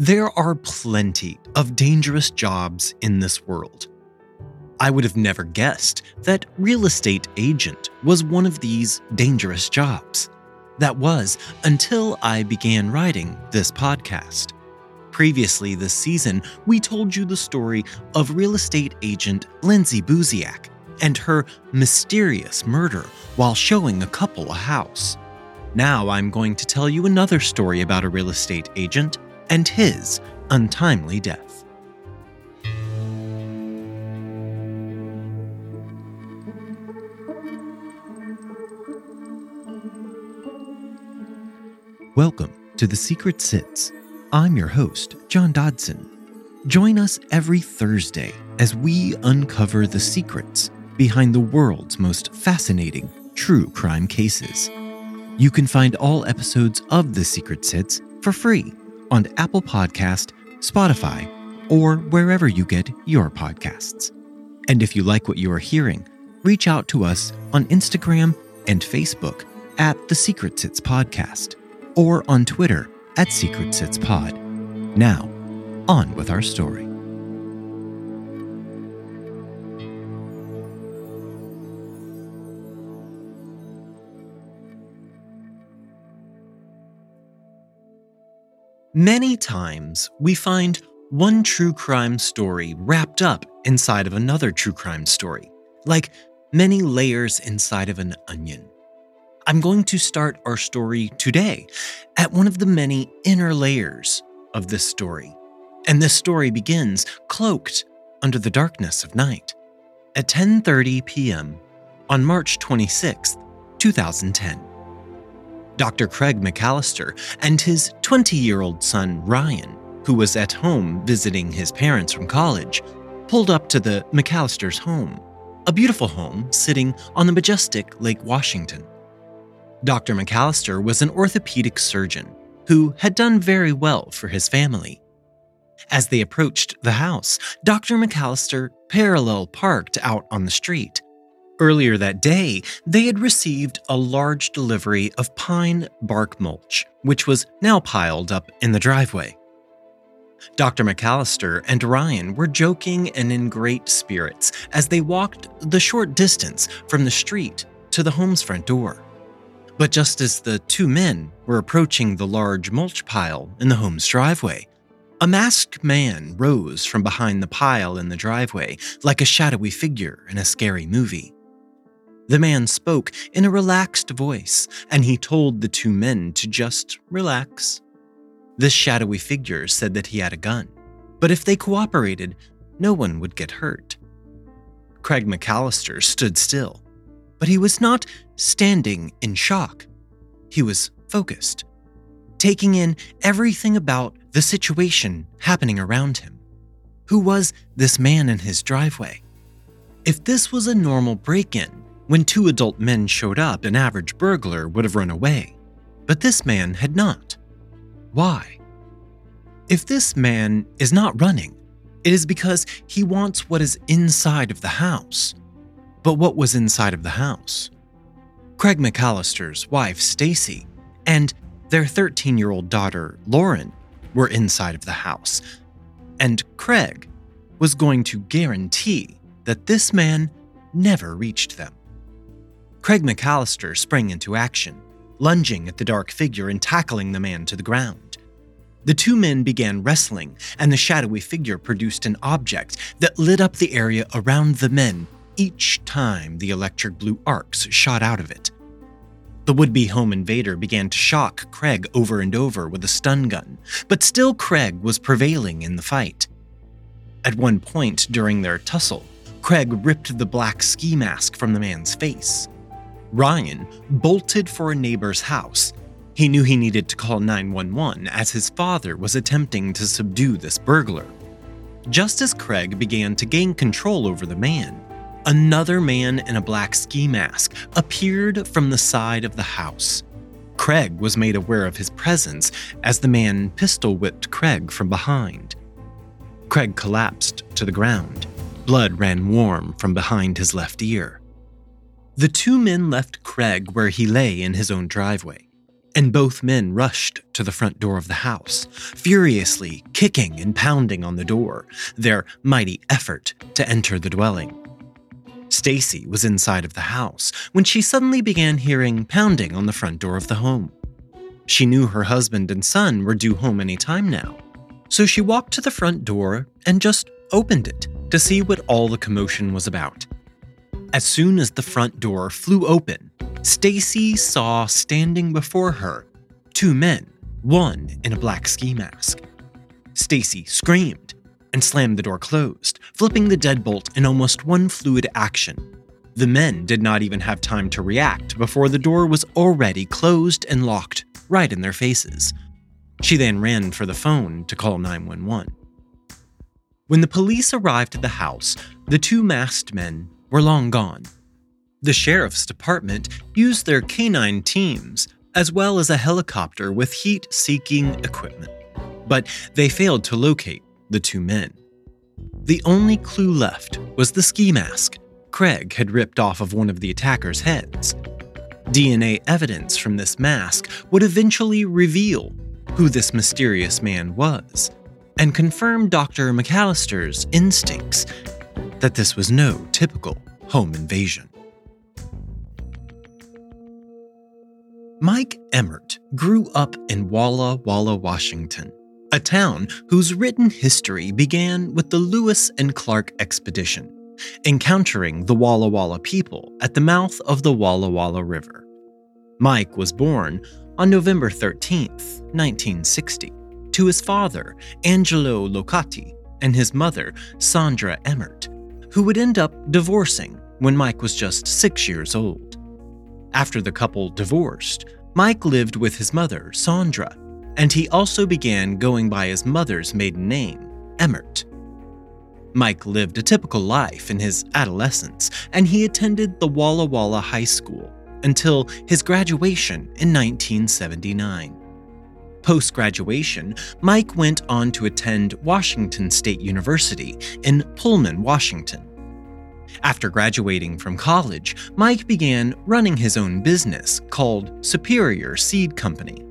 There are plenty of dangerous jobs in this world. I would have never guessed that real estate agent was one of these dangerous jobs. That was until I began writing this podcast. Previously this season, we told you the story of real estate agent Lindsay Buziak and her mysterious murder while showing a couple a house. Now I'm going to tell you another story about a real estate agent and his untimely death. Welcome to The Secret Sits. I'm your host, John Dodson. Join us every Thursday as we uncover the secrets behind the world's most fascinating true crime cases. You can find all episodes of The Secret Sits for free on Apple Podcast, Spotify, or wherever you get your podcasts. And if you like what you are hearing, reach out to us on Instagram and Facebook at The Secret Sits Podcast or on Twitter at Secret Sits Pod. Now, on with our story. Many times we find one true crime story wrapped up inside of another true crime story, like many layers inside of an onion. I'm going to start our story today at one of the many inner layers of this story. And this story begins cloaked under the darkness of night at 10:30 p.m. on March 26, 2010. Dr. Craig McAllister and his 20 year old son, Ryan, who was at home visiting his parents from college, pulled up to the McAllisters' home, a beautiful home sitting on the majestic Lake Washington. Dr. McAllister was an orthopedic surgeon who had done very well for his family. As they approached the house, Dr. McAllister parallel parked out on the street Earlier that day, they had received a large delivery of pine bark mulch, which was now piled up in the driveway. Dr. McAllister and Ryan were joking and in great spirits as they walked the short distance from the street to the home's front door. But just as the two men were approaching the large mulch pile in the home's driveway, a masked man rose from behind the pile in the driveway like a shadowy figure in a scary movie. The man spoke in a relaxed voice, and he told the two men to just relax. This shadowy figure said that he had a gun, but if they cooperated, no one would get hurt. Craig McAllister stood still, but he was not standing in shock. He was focused, taking in everything about the situation happening around him. Who was this man in his driveway? If this was a normal break in, when two adult men showed up, an average burglar would have run away. But this man had not. Why? If this man is not running, it is because he wants what is inside of the house. But what was inside of the house? Craig McAllister's wife, Stacy, and their 13 year old daughter, Lauren, were inside of the house. And Craig was going to guarantee that this man never reached them. Craig McAllister sprang into action, lunging at the dark figure and tackling the man to the ground. The two men began wrestling, and the shadowy figure produced an object that lit up the area around the men each time the electric blue arcs shot out of it. The would be home invader began to shock Craig over and over with a stun gun, but still Craig was prevailing in the fight. At one point during their tussle, Craig ripped the black ski mask from the man's face. Ryan bolted for a neighbor's house. He knew he needed to call 911 as his father was attempting to subdue this burglar. Just as Craig began to gain control over the man, another man in a black ski mask appeared from the side of the house. Craig was made aware of his presence as the man pistol whipped Craig from behind. Craig collapsed to the ground. Blood ran warm from behind his left ear. The two men left Craig where he lay in his own driveway. and both men rushed to the front door of the house, furiously kicking and pounding on the door, their mighty effort to enter the dwelling. Stacy was inside of the house when she suddenly began hearing pounding on the front door of the home. She knew her husband and son were due home any time now, so she walked to the front door and just opened it to see what all the commotion was about. As soon as the front door flew open, Stacy saw standing before her two men, one in a black ski mask. Stacy screamed and slammed the door closed, flipping the deadbolt in almost one fluid action. The men did not even have time to react before the door was already closed and locked right in their faces. She then ran for the phone to call 911. When the police arrived at the house, the two masked men were long gone. The sheriff's department used their canine teams as well as a helicopter with heat seeking equipment, but they failed to locate the two men. The only clue left was the ski mask Craig had ripped off of one of the attacker's heads. DNA evidence from this mask would eventually reveal who this mysterious man was and confirm Dr. McAllister's instincts that this was no typical home invasion. Mike Emert grew up in Walla Walla, Washington, a town whose written history began with the Lewis and Clark expedition, encountering the Walla Walla people at the mouth of the Walla Walla River. Mike was born on November 13, 1960, to his father, Angelo Locati, and his mother, Sandra Emert, who would end up divorcing when Mike was just six years old. After the couple divorced, Mike lived with his mother, Sandra, and he also began going by his mother's maiden name, Emert. Mike lived a typical life in his adolescence, and he attended the Walla Walla High School until his graduation in 1979. Post graduation, Mike went on to attend Washington State University in Pullman, Washington. After graduating from college, Mike began running his own business called Superior Seed Company.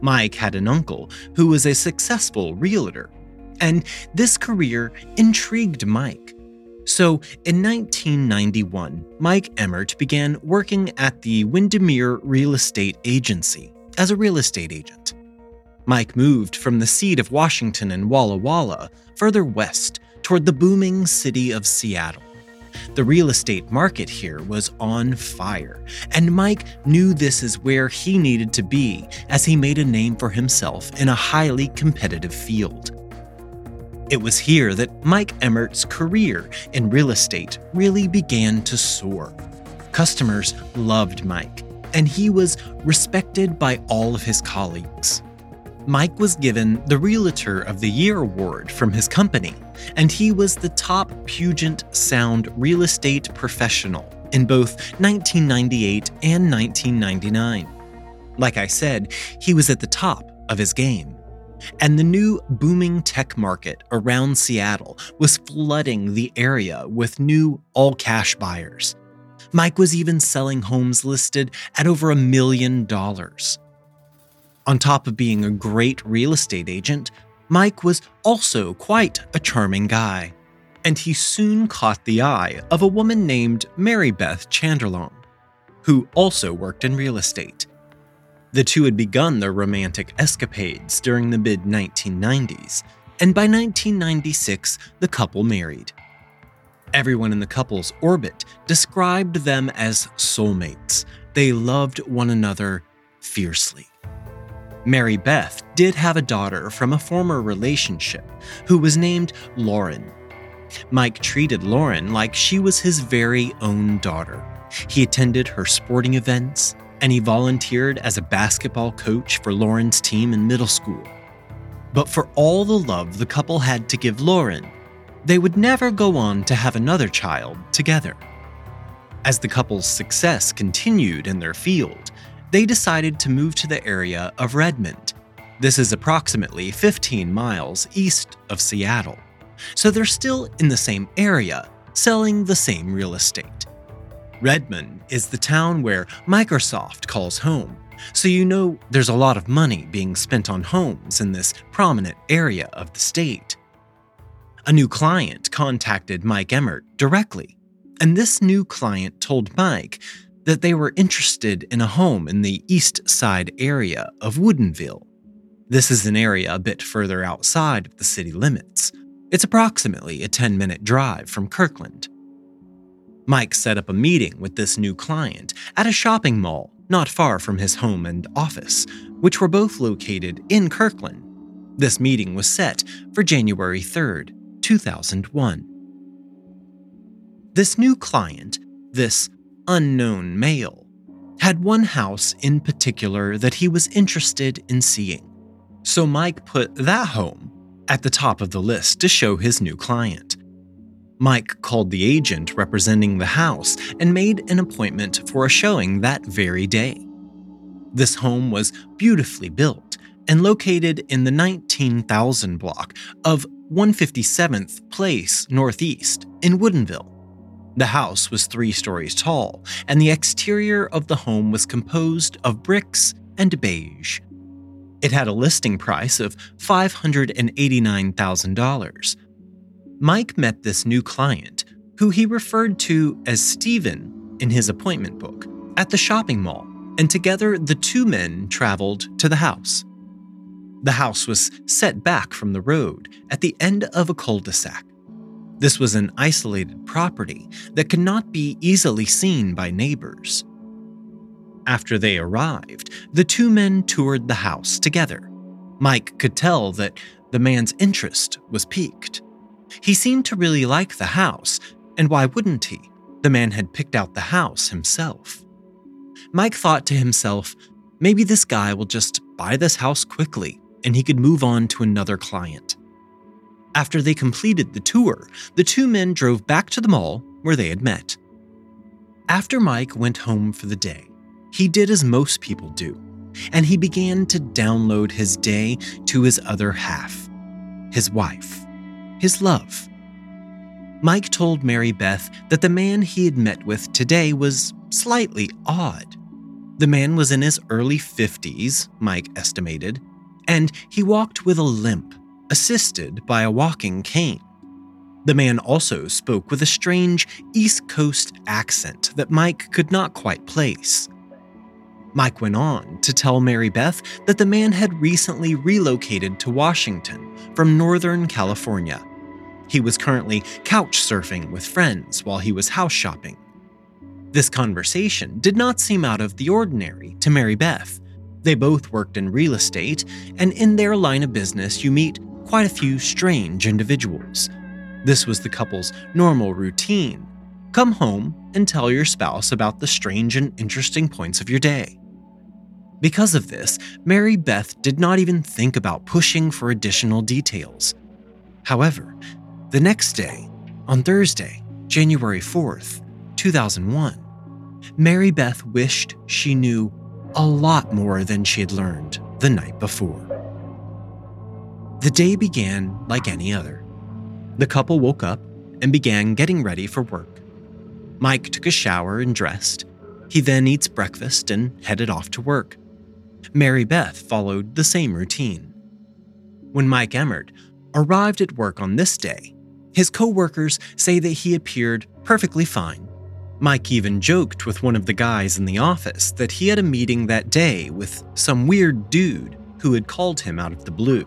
Mike had an uncle who was a successful realtor, and this career intrigued Mike. So in 1991, Mike Emert began working at the Windermere Real Estate Agency as a real estate agent. Mike moved from the seat of Washington and Walla Walla further west toward the booming city of Seattle. The real estate market here was on fire, and Mike knew this is where he needed to be as he made a name for himself in a highly competitive field. It was here that Mike Emert's career in real estate really began to soar. Customers loved Mike, and he was respected by all of his colleagues. Mike was given the Realtor of the Year award from his company, and he was the top Puget Sound real estate professional in both 1998 and 1999. Like I said, he was at the top of his game. And the new booming tech market around Seattle was flooding the area with new all cash buyers. Mike was even selling homes listed at over a million dollars. On top of being a great real estate agent, Mike was also quite a charming guy. And he soon caught the eye of a woman named Mary Beth Chanderlong, who also worked in real estate. The two had begun their romantic escapades during the mid 1990s, and by 1996, the couple married. Everyone in the couple's orbit described them as soulmates. They loved one another fiercely. Mary Beth did have a daughter from a former relationship who was named Lauren. Mike treated Lauren like she was his very own daughter. He attended her sporting events, and he volunteered as a basketball coach for Lauren's team in middle school. But for all the love the couple had to give Lauren, they would never go on to have another child together. As the couple's success continued in their field, they decided to move to the area of Redmond. This is approximately 15 miles east of Seattle, so they're still in the same area, selling the same real estate. Redmond is the town where Microsoft calls home, So you know there's a lot of money being spent on homes in this prominent area of the state. A new client contacted Mike Emert directly, and this new client told Mike that they were interested in a home in the east side area of Woodinville. This is an area a bit further outside of the city limits. It's approximately a 10 minute drive from Kirkland. Mike set up a meeting with this new client at a shopping mall not far from his home and office, which were both located in Kirkland. This meeting was set for January 3rd, 2001. This new client, this unknown male, had one house in particular that he was interested in seeing. So Mike put that home at the top of the list to show his new client. Mike called the agent representing the house and made an appointment for a showing that very day. This home was beautifully built and located in the 19,000 block of 157th Place Northeast in Woodinville. The house was three stories tall, and the exterior of the home was composed of bricks and beige. It had a listing price of $589,000 Mike met this new client, who he referred to as Stephen in his appointment book, at the shopping mall, and together the two men traveled to the house. The house was set back from the road at the end of a cul de sac. This was an isolated property that could not be easily seen by neighbors. After they arrived, the two men toured the house together. Mike could tell that the man's interest was piqued. He seemed to really like the house, and why wouldn't he? The man had picked out the house himself. Mike thought to himself, maybe this guy will just buy this house quickly and he could move on to another client. After they completed the tour, the two men drove back to the mall where they had met. After Mike went home for the day, he did as most people do, and he began to download his day to his other half, his wife his love. Mike told Mary Beth that the man he had met with today was slightly odd. The man was in his early 50s, Mike estimated, and he walked with a limp, assisted by a walking cane. The man also spoke with a strange East Coast accent that Mike could not quite place. Mike went on to tell Mary Beth that the man had recently relocated to Washington from Northern California. He was currently couch surfing with friends while he was house shopping. This conversation did not seem out of the ordinary to Mary Beth. They both worked in real estate, and in their line of business, you meet quite a few strange individuals. This was the couple's normal routine come home and tell your spouse about the strange and interesting points of your day. Because of this, Mary Beth did not even think about pushing for additional details. However, the next day, on Thursday, January 4th, 2001, Mary Beth wished she knew a lot more than she had learned the night before. The day began like any other. The couple woke up and began getting ready for work. Mike took a shower and dressed. He then eats breakfast and headed off to work. Mary Beth followed the same routine. When Mike Emert arrived at work on this day, his coworkers say that he appeared perfectly fine. Mike even joked with one of the guys in the office that he had a meeting that day with some weird dude who had called him out of the blue.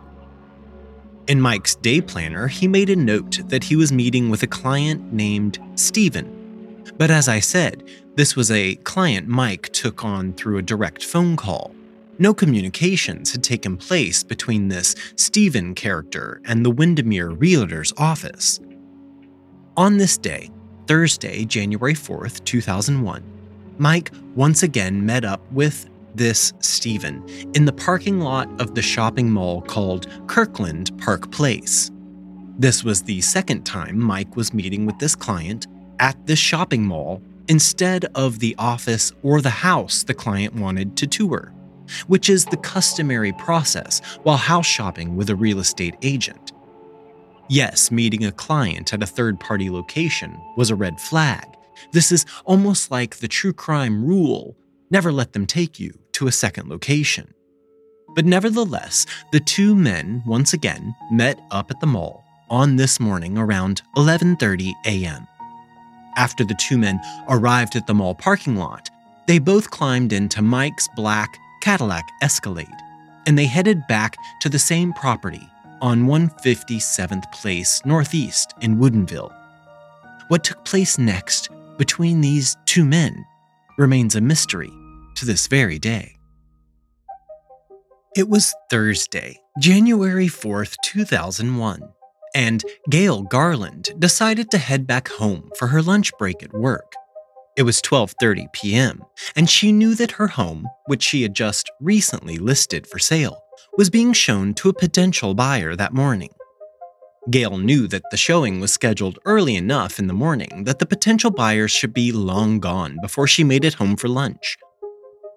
In Mike's day planner, he made a note that he was meeting with a client named Steven. But as I said, this was a client Mike took on through a direct phone call. No communications had taken place between this Stephen character and the Windermere Realtor's office. On this day, Thursday, January 4th, 2001, Mike once again met up with this Stephen in the parking lot of the shopping mall called Kirkland Park Place. This was the second time Mike was meeting with this client at this shopping mall instead of the office or the house the client wanted to tour which is the customary process while house shopping with a real estate agent. Yes, meeting a client at a third party location was a red flag. This is almost like the true crime rule never let them take you to a second location. But nevertheless, the two men once again met up at the mall on this morning around 11:30 a.m. After the two men arrived at the mall parking lot, they both climbed into Mike's black Cadillac Escalade and they headed back to the same property on 157th Place Northeast in Woodinville. What took place next between these two men remains a mystery to this very day. It was Thursday, January 4th, 2001, and Gail Garland decided to head back home for her lunch break at work. It was 12:30 p.m., and she knew that her home, which she had just recently listed for sale, was being shown to a potential buyer that morning. Gail knew that the showing was scheduled early enough in the morning that the potential buyers should be long gone before she made it home for lunch.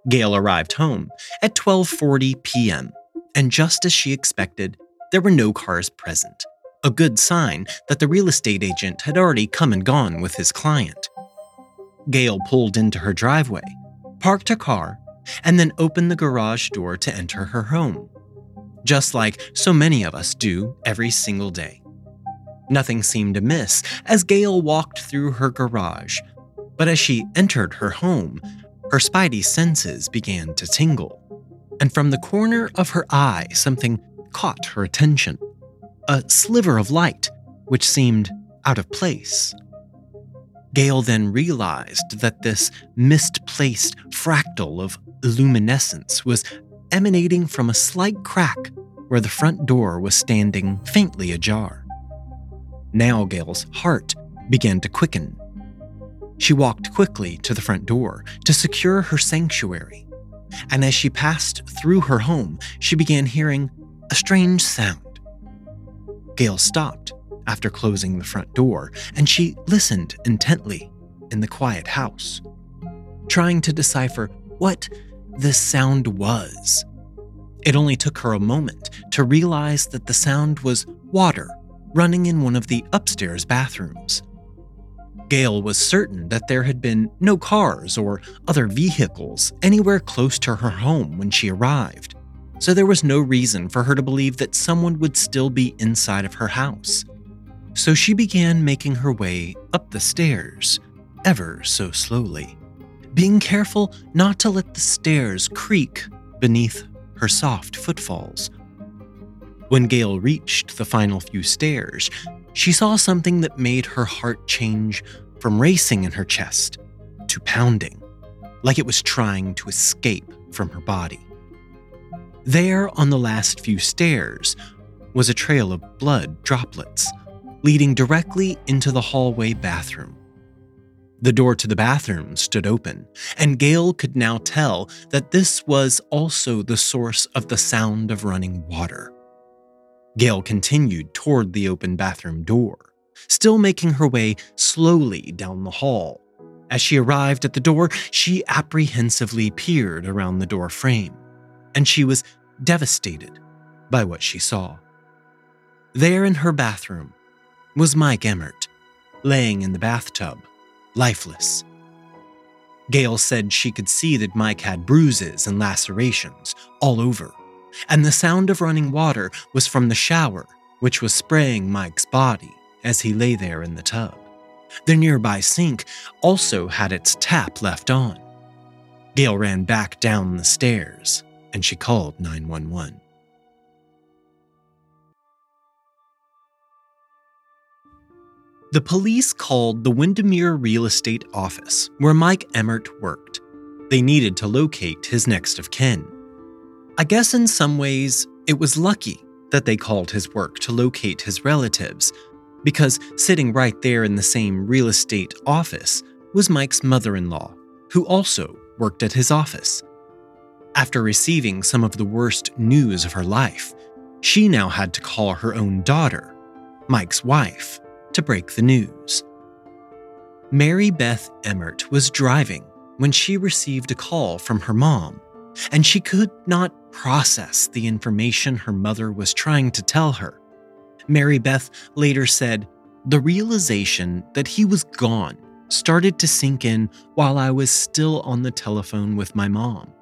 Gail arrived home at 12:40 p.m., and just as she expected, there were no cars present, a good sign that the real estate agent had already come and gone with his client. Gail pulled into her driveway, parked her car, and then opened the garage door to enter her home, just like so many of us do every single day. Nothing seemed amiss as Gail walked through her garage, but as she entered her home, her spidey senses began to tingle, and from the corner of her eye, something caught her attention a sliver of light, which seemed out of place. Gail then realized that this misplaced fractal of luminescence was emanating from a slight crack where the front door was standing faintly ajar. Now Gail's heart began to quicken. She walked quickly to the front door to secure her sanctuary, and as she passed through her home, she began hearing a strange sound. Gail stopped after closing the front door, and she listened intently in the quiet house, trying to decipher what this sound was. It only took her a moment to realize that the sound was water running in one of the upstairs bathrooms. Gail was certain that there had been no cars or other vehicles anywhere close to her home when she arrived, so there was no reason for her to believe that someone would still be inside of her house. So she began making her way up the stairs, ever so slowly, being careful not to let the stairs creak beneath her soft footfalls. When Gail reached the final few stairs, she saw something that made her heart change from racing in her chest to pounding, like it was trying to escape from her body. There, on the last few stairs, was a trail of blood droplets leading directly into the hallway bathroom. The door to the bathroom stood open, and Gail could now tell that this was also the source of the sound of running water. Gail continued toward the open bathroom door, still making her way slowly down the hall. As she arrived at the door, she apprehensively peered around the door frame, and she was devastated by what she saw. There in her bathroom, was Mike Emert, laying in the bathtub, lifeless. Gail said she could see that Mike had bruises and lacerations all over, and the sound of running water was from the shower, which was spraying Mike's body as he lay there in the tub. The nearby sink also had its tap left on. Gail ran back down the stairs and she called 911. The police called the Windermere Real Estate Office, where Mike Emert worked. They needed to locate his next of kin. I guess in some ways, it was lucky that they called his work to locate his relatives, because sitting right there in the same real estate office was Mike's mother in law, who also worked at his office. After receiving some of the worst news of her life, she now had to call her own daughter, Mike's wife, to break the news. Mary Beth Emert was driving when she received a call from her mom, and she could not process the information her mother was trying to tell her. Mary Beth later said, The realization that he was gone started to sink in while I was still on the telephone with my mom,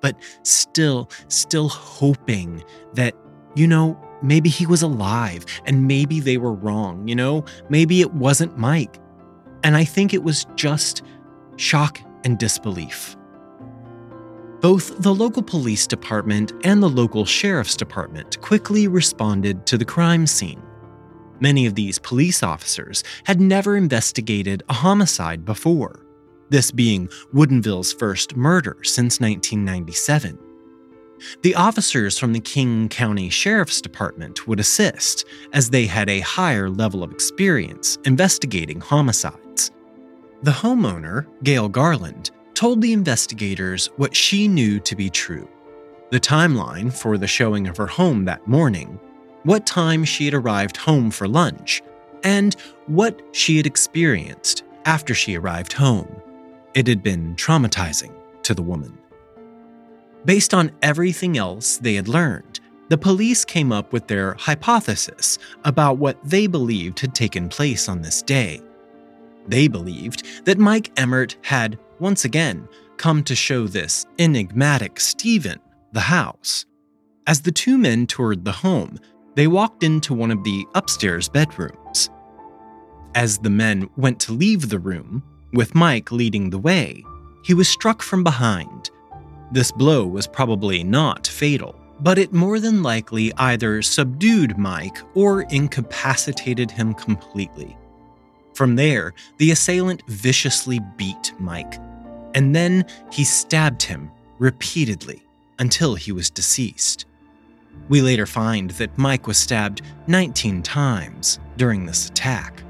but still, still hoping that, you know, maybe he was alive and maybe they were wrong, you know? Maybe it wasn't Mike. And I think it was just shock and disbelief. Both the local police department and the local sheriff's department quickly responded to the crime scene. Many of these police officers had never investigated a homicide before, this being Woodinville's first murder since 1997. The officers from the King County Sheriff's Department would assist, as they had a higher level of experience investigating homicides. The homeowner, Gail Garland, told the investigators what she knew to be true the timeline for the showing of her home that morning, what time she had arrived home for lunch, and what she had experienced after she arrived home. It had been traumatizing to the woman. Based on everything else they had learned, the police came up with their hypothesis about what they believed had taken place on this day. They believed that Mike Emert had, once again, come to show this enigmatic Stephen the house. As the two men toured the home, they walked into one of the upstairs bedrooms. As the men went to leave the room, with Mike leading the way, he was struck from behind this blow was probably not fatal, but it more than likely either subdued Mike or incapacitated him completely. From there, the assailant viciously beat Mike, and then he stabbed him repeatedly until he was deceased. We later find that Mike was stabbed 19 times during this attack.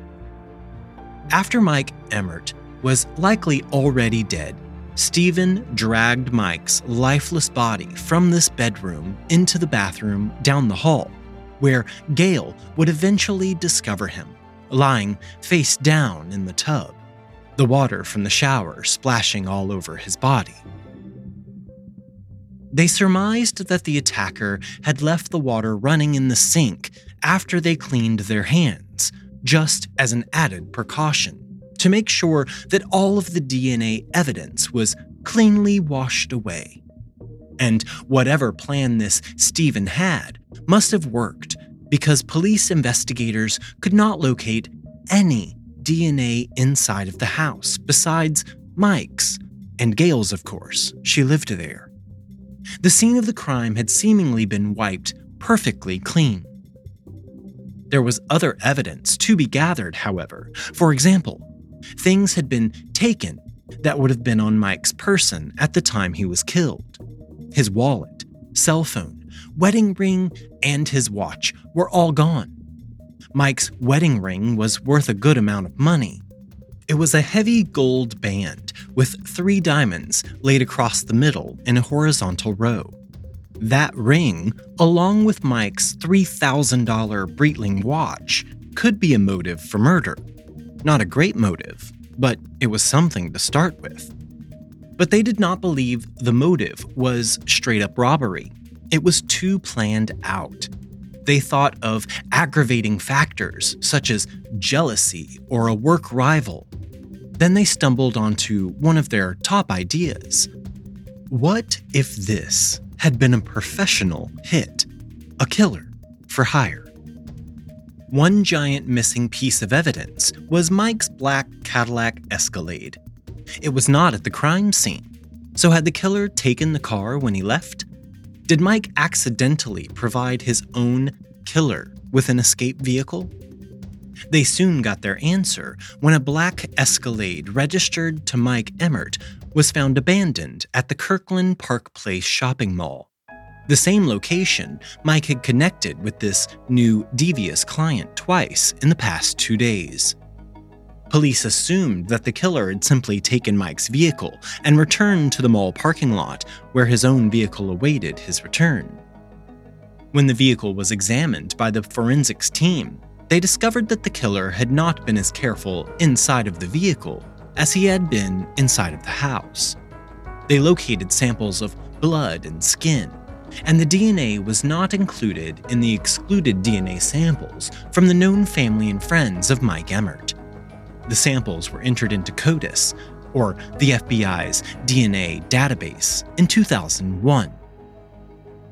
After Mike Emert was likely already dead, Stephen dragged Mike's lifeless body from this bedroom into the bathroom down the hall, where Gail would eventually discover him, lying face down in the tub, the water from the shower splashing all over his body. They surmised that the attacker had left the water running in the sink after they cleaned their hands, just as an added precaution to make sure that all of the DNA evidence was cleanly washed away. And whatever plan this Stephen had must have worked because police investigators could not locate any DNA inside of the house besides Mike's and Gail's, of course. She lived there. The scene of the crime had seemingly been wiped perfectly clean. There was other evidence to be gathered, however. For example, Things had been taken that would have been on Mike's person at the time he was killed. His wallet, cell phone, wedding ring, and his watch were all gone. Mike's wedding ring was worth a good amount of money. It was a heavy gold band with three diamonds laid across the middle in a horizontal row. That ring, along with Mike's $3,000 Breitling watch, could be a motive for murder. Not a great motive, but it was something to start with. But they did not believe the motive was straight up robbery. It was too planned out. They thought of aggravating factors such as jealousy or a work rival. Then they stumbled onto one of their top ideas. What if this had been a professional hit? A killer for hire? One giant missing piece of evidence was Mike's black Cadillac Escalade. It was not at the crime scene. So, had the killer taken the car when he left? Did Mike accidentally provide his own killer with an escape vehicle? They soon got their answer when a black Escalade registered to Mike Emert was found abandoned at the Kirkland Park Place shopping mall. The same location, Mike had connected with this new devious client twice in the past two days. Police assumed that the killer had simply taken Mike's vehicle and returned to the mall parking lot where his own vehicle awaited his return. When the vehicle was examined by the forensics team, they discovered that the killer had not been as careful inside of the vehicle as he had been inside of the house. They located samples of blood and skin, and the DNA was not included in the excluded DNA samples from the known family and friends of Mike Emert. The samples were entered into CODIS, or the FBI's DNA database, in 2001.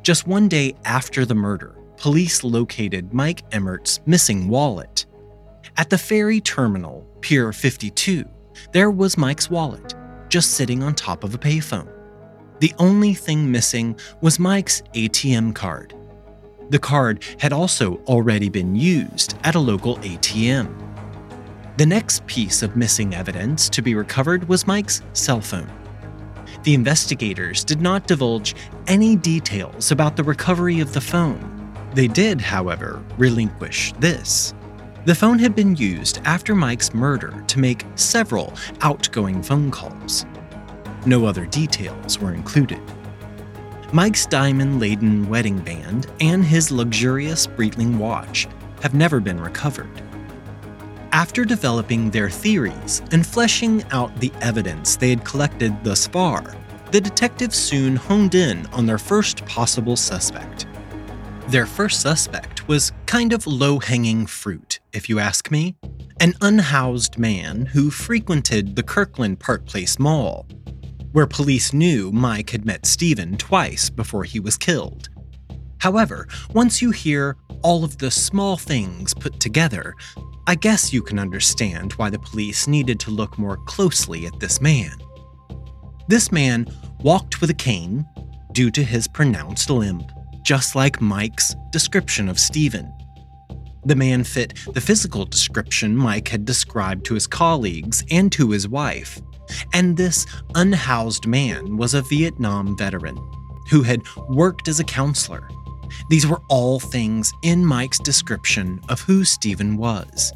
Just one day after the murder, police located Mike Emert's missing wallet. At the ferry terminal, Pier 52, there was Mike's wallet, just sitting on top of a payphone. The only thing missing was Mike's ATM card. The card had also already been used at a local ATM. The next piece of missing evidence to be recovered was Mike's cell phone. The investigators did not divulge any details about the recovery of the phone. They did, however, relinquish this. The phone had been used after Mike's murder to make several outgoing phone calls. No other details were included. Mike's diamond laden wedding band and his luxurious Breitling watch have never been recovered. After developing their theories and fleshing out the evidence they had collected thus far, the detectives soon honed in on their first possible suspect. Their first suspect was kind of low hanging fruit, if you ask me an unhoused man who frequented the Kirkland Park Place Mall, where police knew Mike had met Stephen twice before he was killed. However, once you hear all of the small things put together, I guess you can understand why the police needed to look more closely at this man. This man walked with a cane due to his pronounced limp, just like Mike's description of Stephen. The man fit the physical description Mike had described to his colleagues and to his wife, and this unhoused man was a Vietnam veteran who had worked as a counselor these were all things in Mike's description of who Stephen was.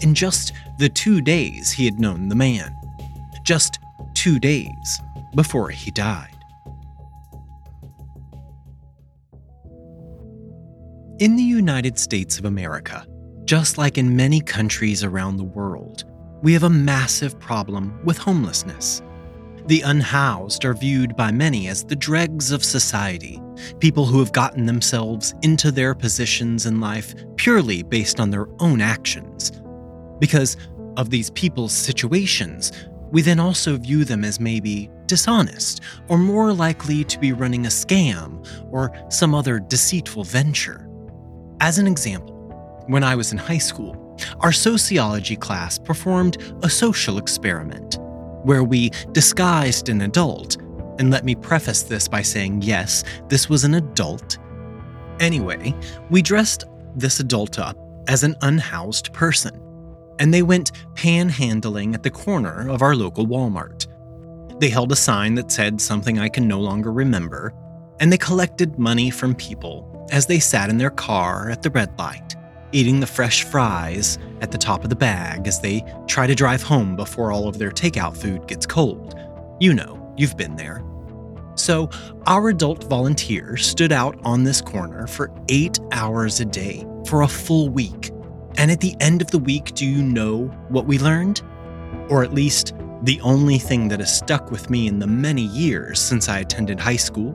In just the two days he had known the man. Just two days before he died. In the United States of America, just like in many countries around the world, we have a massive problem with homelessness. The unhoused are viewed by many as the dregs of society, people who have gotten themselves into their positions in life purely based on their own actions. Because of these people's situations, we then also view them as maybe dishonest or more likely to be running a scam or some other deceitful venture. As an example, when I was in high school, our sociology class performed a social experiment where we disguised an adult. And let me preface this by saying, yes, this was an adult. Anyway, we dressed this adult up as an unhoused person, and they went panhandling at the corner of our local Walmart. They held a sign that said something I can no longer remember, and they collected money from people as they sat in their car at the red light eating the fresh fries at the top of the bag as they try to drive home before all of their takeout food gets cold. You know, you've been there. So, our adult volunteers stood out on this corner for eight hours a day for a full week. And at the end of the week, do you know what we learned? Or at least the only thing that has stuck with me in the many years since I attended high school?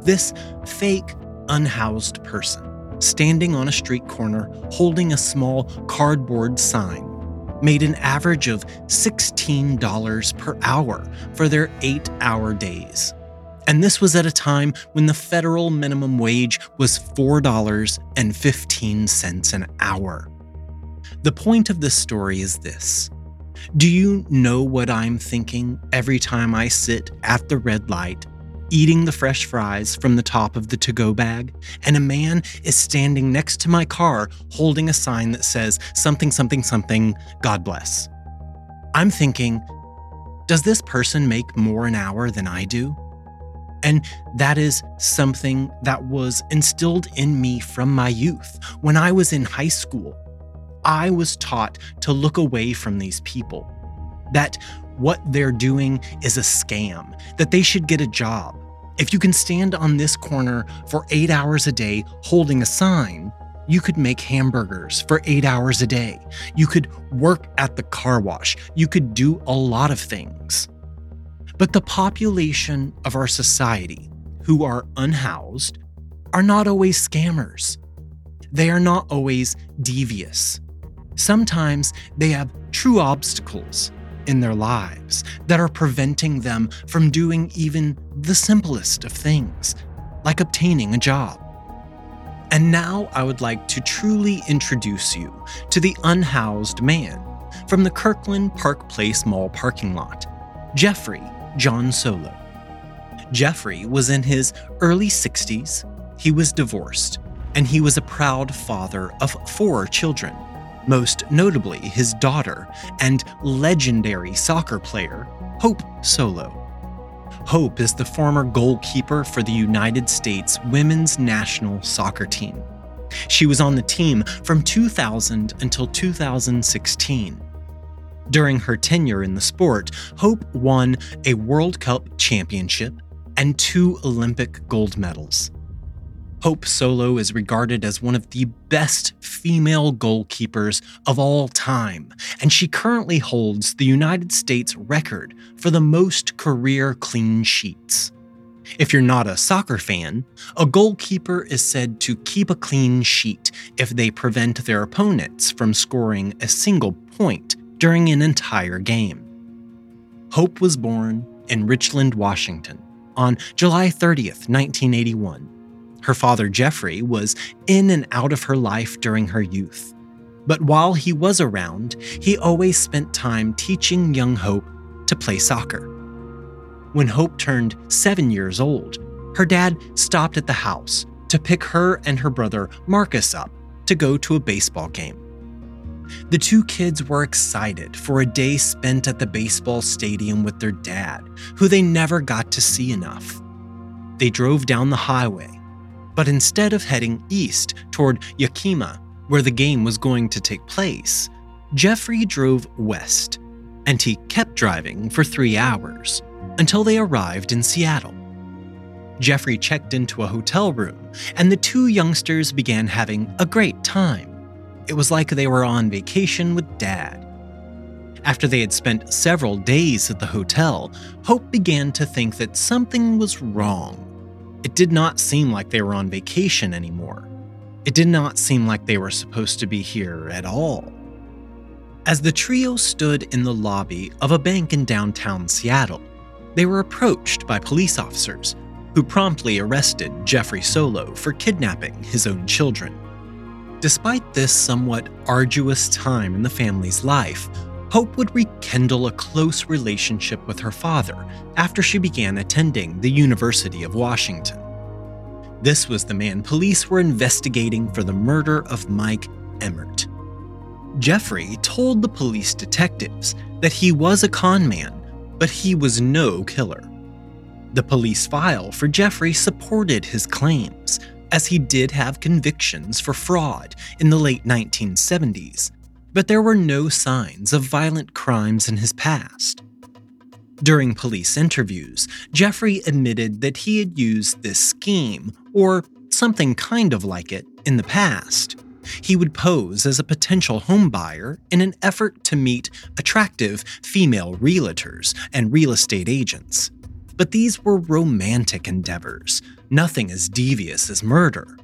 This fake, unhoused person standing on a street corner holding a small cardboard sign, made an average of $16 per hour for their eight hour days. And this was at a time when the federal minimum wage was $4.15 an hour. The point of this story is this Do you know what I'm thinking every time I sit at the red light eating the fresh fries from the top of the to go bag, and a man is standing next to my car holding a sign that says something, something, something, God bless. I'm thinking, does this person make more an hour than I do? And that is something that was instilled in me from my youth. When I was in high school, I was taught to look away from these people, that what they're doing is a scam, that they should get a job, if you can stand on this corner for eight hours a day holding a sign, you could make hamburgers for eight hours a day. You could work at the car wash. You could do a lot of things. But the population of our society who are unhoused are not always scammers. They are not always devious. Sometimes they have true obstacles in their lives that are preventing them from doing even the simplest of things, like obtaining a job. And now I would like to truly introduce you to the unhoused man from the Kirkland Park Place Mall parking lot, Jeffrey John Solo. Jeffrey was in his early 60s, he was divorced, and he was a proud father of four children, most notably his daughter and legendary soccer player, Hope Solo. Hope is the former goalkeeper for the United States women's national soccer team. She was on the team from 2000 until 2016. During her tenure in the sport, Hope won a World Cup championship and two Olympic gold medals. Hope Solo is regarded as one of the best female goalkeepers of all time, and she currently holds the United States record for the most career clean sheets. If you're not a soccer fan, a goalkeeper is said to keep a clean sheet if they prevent their opponents from scoring a single point during an entire game. Hope was born in Richland, Washington on July 30th, 1981 her father, Jeffrey, was in and out of her life during her youth. But while he was around, he always spent time teaching young Hope to play soccer. When Hope turned seven years old, her dad stopped at the house to pick her and her brother Marcus up to go to a baseball game. The two kids were excited for a day spent at the baseball stadium with their dad, who they never got to see enough. They drove down the highway but instead of heading east toward Yakima, where the game was going to take place, Jeffrey drove west, and he kept driving for three hours until they arrived in Seattle. Jeffrey checked into a hotel room, and the two youngsters began having a great time. It was like they were on vacation with Dad. After they had spent several days at the hotel, Hope began to think that something was wrong. It did not seem like they were on vacation anymore. It did not seem like they were supposed to be here at all. As the trio stood in the lobby of a bank in downtown Seattle, they were approached by police officers who promptly arrested Jeffrey Solo for kidnapping his own children. Despite this somewhat arduous time in the family's life, Hope would rekindle a close relationship with her father after she began attending the University of Washington. This was the man police were investigating for the murder of Mike Emert. Jeffrey told the police detectives that he was a con man, but he was no killer. The police file for Jeffrey supported his claims, as he did have convictions for fraud in the late 1970s but there were no signs of violent crimes in his past. During police interviews, Jeffrey admitted that he had used this scheme, or something kind of like it, in the past. He would pose as a potential homebuyer in an effort to meet attractive female realtors and real estate agents. But these were romantic endeavors, nothing as devious as murder.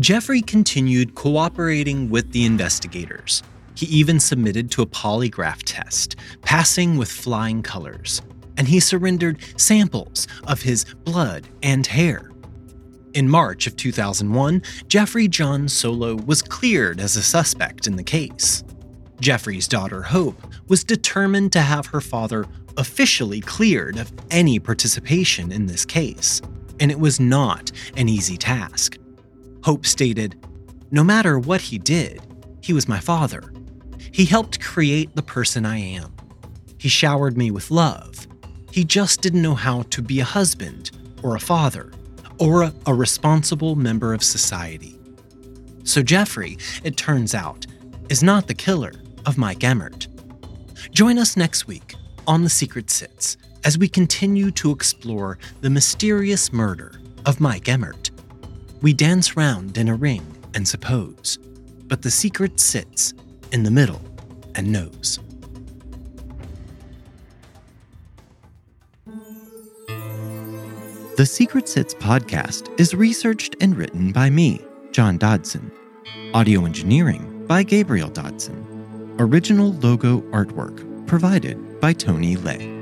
Jeffrey continued cooperating with the investigators, he even submitted to a polygraph test, passing with flying colors, and he surrendered samples of his blood and hair. In March of 2001, Jeffrey John Solo was cleared as a suspect in the case. Jeffrey's daughter Hope was determined to have her father officially cleared of any participation in this case, and it was not an easy task. Hope stated, No matter what he did, he was my father, he helped create the person I am. He showered me with love. He just didn't know how to be a husband, or a father, or a, responsible member of society. So Jeffrey, it turns out, is not the killer of Mike Emert. Join us next week on The Secret Sits as we continue to explore the mysterious murder of Mike Emert. We dance round in a ring and suppose, but the secret sits in the middle and knows. The Secret Sits podcast is researched and written by me, John Dodson. Audio engineering by Gabriel Dodson. Original logo artwork provided by Tony Lay.